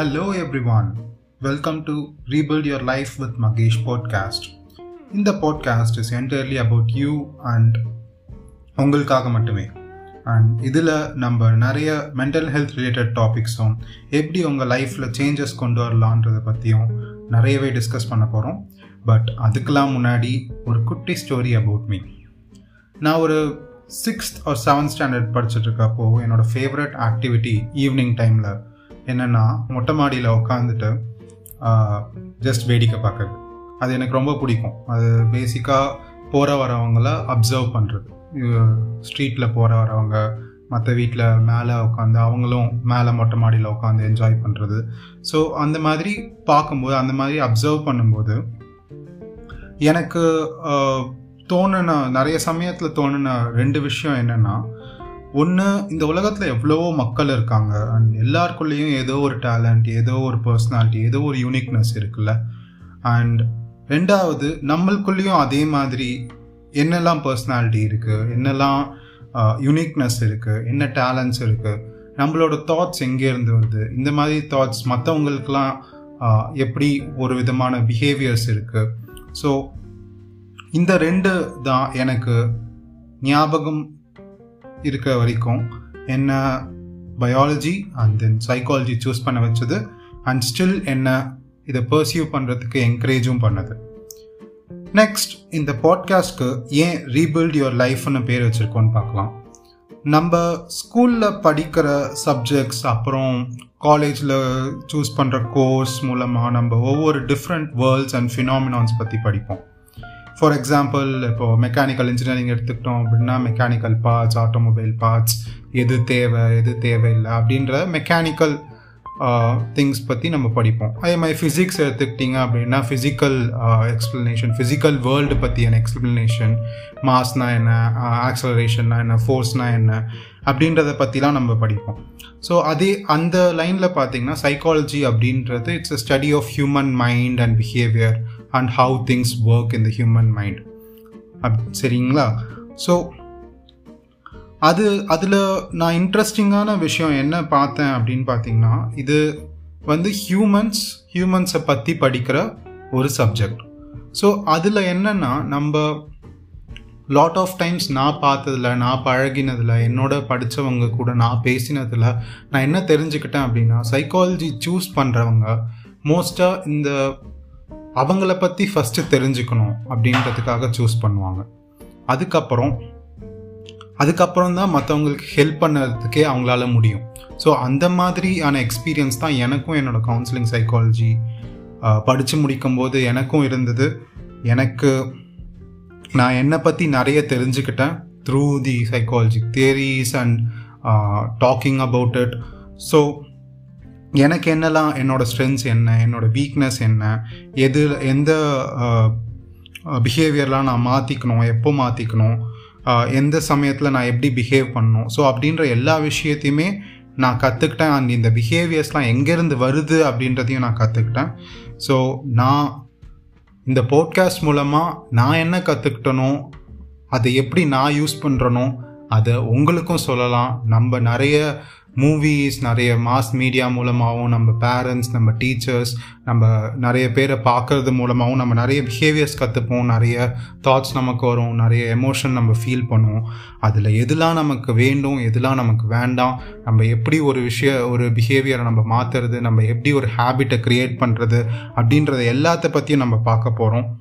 Hello everyone. Welcome to Rebuild Your Life with Magesh podcast. இந்த podcast is entirely about you and உங்களுக்காக மட்டுமே and இதில் நம்ம நிறைய மென்டல் ஹெல்த் ரிலேட்டட் டாபிக்ஸும் எப்படி உங்கள் லைஃப்பில் சேஞ்சஸ் கொண்டு வரலான்றதை பற்றியும் நிறையவே டிஸ்கஸ் பண்ண போகிறோம் பட் அதுக்கெலாம் முன்னாடி ஒரு குட்டி ஸ்டோரி அபவுட் மீ நான் ஒரு சிக்ஸ்த் ஒரு செவன்த் ஸ்டாண்டர்ட் படிச்சுட்டு இருக்கப்போ என்னோட ஃபேவரட் ஆக்டிவிட்டி ஈவினிங் டைமில் என்னென்னா மொட்டை மாடியில் உட்காந்துட்டு ஜஸ்ட் வேடிக்கை பார்க்குறது அது எனக்கு ரொம்ப பிடிக்கும். அது பேசிக்காக போகிற வரவங்கள அப்சர்வ் பண்ணுறது ஸ்ட்ரீட்டில் போகிற வரவங்க மற்ற வீட்டில் மேலே உட்காந்து அவங்களும் மேலே மொட்டை மாடியில் உட்காந்து என்ஜாய் பண்ணுறது ஸோ அந்த மாதிரி பார்க்கும்போது அந்த மாதிரி அப்சர்வ் பண்ணும்போது எனக்கு தோணுன நிறைய சமயத்தில் தோணுன ரெண்டு விஷயம் என்னென்னா ஒன்று இந்த உலகத்தில் எவ்வளவோ மக்கள் இருக்காங்க. அண்ட் எல்லாருக்குள்ளேயும் ஏதோ ஒரு டேலண்ட் ஏதோ ஒரு பர்சனாலிட்டி ஏதோ ஒரு யூனிக்னஸ் இருக்குல்ல. அண்ட் ரெண்டாவது நம்மளுக்குள்ளேயும் அதே மாதிரி என்னெல்லாம் பர்சனாலிட்டி இருக்குது என்னெல்லாம் யூனிக்னஸ் இருக்குது என்ன டேலண்ட்ஸ் இருக்குது நம்மளோட தாட்ஸ் எங்கேருந்து வருது? இந்த மாதிரி தாட்ஸ் மற்றவங்களுக்கெல்லாம் எப்படி ஒரு விதமான பிஹேவியர்ஸ் இருக்குது ஸோ இந்த ரெண்டு தான் எனக்கு ஞாபகம் இருக்க வரைக்கும் என்ன biology and then psychology choose பண்ண வச்சது அண்ட் ஸ்டில் என்ன இதை பர்சியூ பண்ணுறதுக்கு என்கரேஜும் பண்ணது. நெக்ஸ்ட் இந்த பாட்காஸ்ட்க்கு ஏன் ரீபில்ட் யுவர் லைஃப்னு பேர் வச்சுருக்கோன்னு பார்க்கலாம். நம்ம ஸ்கூலில் படிக்கிற சப்ஜெக்ட்ஸ் அப்புறம் காலேஜில் சூஸ் பண்ணுற கோர்ஸ் மூலமாக நம்ம ஒவ்வொரு டிஃப்ரெண்ட் வேர்ல்ட்ஸ் அண்ட் ஃபினாமினான்ஸ் பற்றி படிப்போம். ஃபார் எக்ஸாம்பிள் இப்போது மெக்கானிக்கல் இன்ஜினியரிங் எடுத்துக்கிட்டோம் அப்படின்னா மெக்கானிக்கல் பார்ட்ஸ் ஆட்டோமொபைல் பார்ட்ஸ் எது தேவை எது தேவையில்லை அப்படின்ற மெக்கானிக்கல் திங்ஸ் பற்றி நம்ம படிப்போம். அதே மாதிரி ஃபிசிக்ஸ் எடுத்துக்கிட்டிங்க அப்படின்னா ஃபிசிக்கல் எக்ஸ்ப்ளனேஷன் ஃபிசிக்கல் வேர்ல்டு பற்றியான எக்ஸ்ப்ளனேஷன் மாஸ்னா என்ன ஆக்சலரேஷன்னா என்ன ஃபோர்ஸ்னா என்ன அப்படின்றத பற்றிலாம் நம்ம படிப்போம். ஸோ அதே அந்த லைனில் பார்த்தீங்கன்னா சைக்காலஜி அப்படின்றது it's a study of human mind and behaviour and how things work in the human mind அப் சரிங்களா? ஸோ அது அதில் நான் இன்ட்ரெஸ்டிங்கான விஷயம் என்ன பார்த்தேன் அப்படின்னு பார்த்தீங்கன்னா இது வந்து ஹியூமன்ஸ் ஹியூமன்ஸை பற்றி படிக்கிற ஒரு சப்ஜெக்ட் ஸோ அதில் என்னென்னா நம்ம லாட் ஆஃப் டைம்ஸ் நான் பார்த்ததில் நான் பழகினதில் என்னோட படித்தவங்க கூட நான் பேசினதில் நான் என்ன தெரிஞ்சுக்கிட்டேன் அப்படின்னா சைக்காலஜி சூஸ் பண்ணுறவங்க மோஸ்ட்டாக இந்த அவங்கள பற்றி ஃபஸ்ட்டு தெரிஞ்சுக்கணும் அப்படின்றதுக்காக சூஸ் பண்ணுவாங்க. அதுக்கப்புறம் அதுக்கப்புறம் தான் மற்றவங்களுக்கு ஹெல்ப் பண்ணுறதுக்கே அவங்களால முடியும். ஸோ அந்த மாதிரியான எக்ஸ்பீரியன்ஸ் தான் எனக்கும் என்னோடய கவுன்சிலிங் சைக்காலஜி படித்து முடிக்கும் போது எனக்கும் இருந்தது. எனக்கு நான் என்னை பற்றி நிறைய தெரிஞ்சுக்கிட்டேன் through the psychology theories and talking about it so எனக்கு என்னெல்லாம் என்னோடய ஸ்ட்ரென்த்ஸ் என்ன என்னோடய வீக்னஸ் என்ன எது எந்த பிஹேவியர்லாம் நான் மாற்றிக்கணும் எப்போ மாற்றிக்கணும் எந்த சமயத்தில் நான் எப்படி பிஹேவ் பண்ணணும். ஸோ அப்படின்ற எல்லா விஷயத்தையுமே நான் கற்றுக்கிட்டேன் அண்ட் இந்த பிஹேவியர்ஸ்லாம் எங்கேருந்து வருது அப்படின்றதையும் நான் கற்றுக்கிட்டேன் ஸோ நான் இந்த போட்காஸ்ட் மூலமாக நான் என்ன கற்றுக்கிட்டனோ அதை எப்படி நான் யூஸ் பண்ணுறனோ அதை உங்களுக்கும் சொல்லலாம். நம்ம நிறைய மூவிஸ் நிறைய மாஸ் மீடியா மூலமாகவும் நம்ம பேரண்ட்ஸ் நம்ம டீச்சர்ஸ் நம்ம நிறைய பேரை பார்க்கறது மூலமாகவும் நம்ம நிறைய பிஹேவியர்ஸ் கற்றுப்போம் நிறைய தாட்ஸ் நமக்கு வரும். நிறைய எமோஷன் நம்ம ஃபீல் பண்ணுவோம். அதில் எதெல்லாம் நமக்கு வேண்டும் எதெல்லாம் நமக்கு வேண்டாம் நம்ம எப்படி ஒரு விஷய ஒரு பிஹேவியரை நம்ம மாற்றுறது நம்ம எப்படி ஒரு ஹேபிட்டை க்ரியேட் பண்ணுறது அப்படின்றத எல்லாத்த பற்றியும் நம்ம பார்க்க போகிறோம்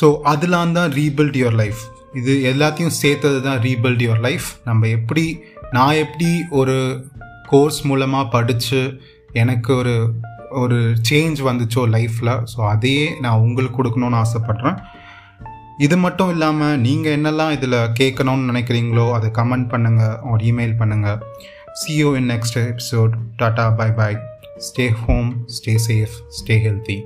ஸோ அதெல்லாம் தான் ரீபில்ட் யுவர் லைஃப் இது எல்லாத்தையும் சேர்த்தது தான் ரீபில்ட் யுவர் லைஃப் நம்ம எப்படி நான் எப்படி ஒரு கோர்ஸ் மூலமாக படித்து எனக்கு ஒரு ஒரு சேஞ்ச் வந்துச்சோ லைஃப்பில் ஸோ அதையே நான் உங்களுக்கு கொடுக்கணும்னு ஆசைப்பட்றேன். இது மட்டும் இல்லாமல் நீங்கள் என்னெல்லாம் இதில் கேட்கணும்னு நினைக்கிறீங்களோ அதை கமெண்ட் பண்ணுங்கள் ஒரு இமெயில் பண்ணுங்கள் see you in next episode tata bye bye stay home stay safe stay healthy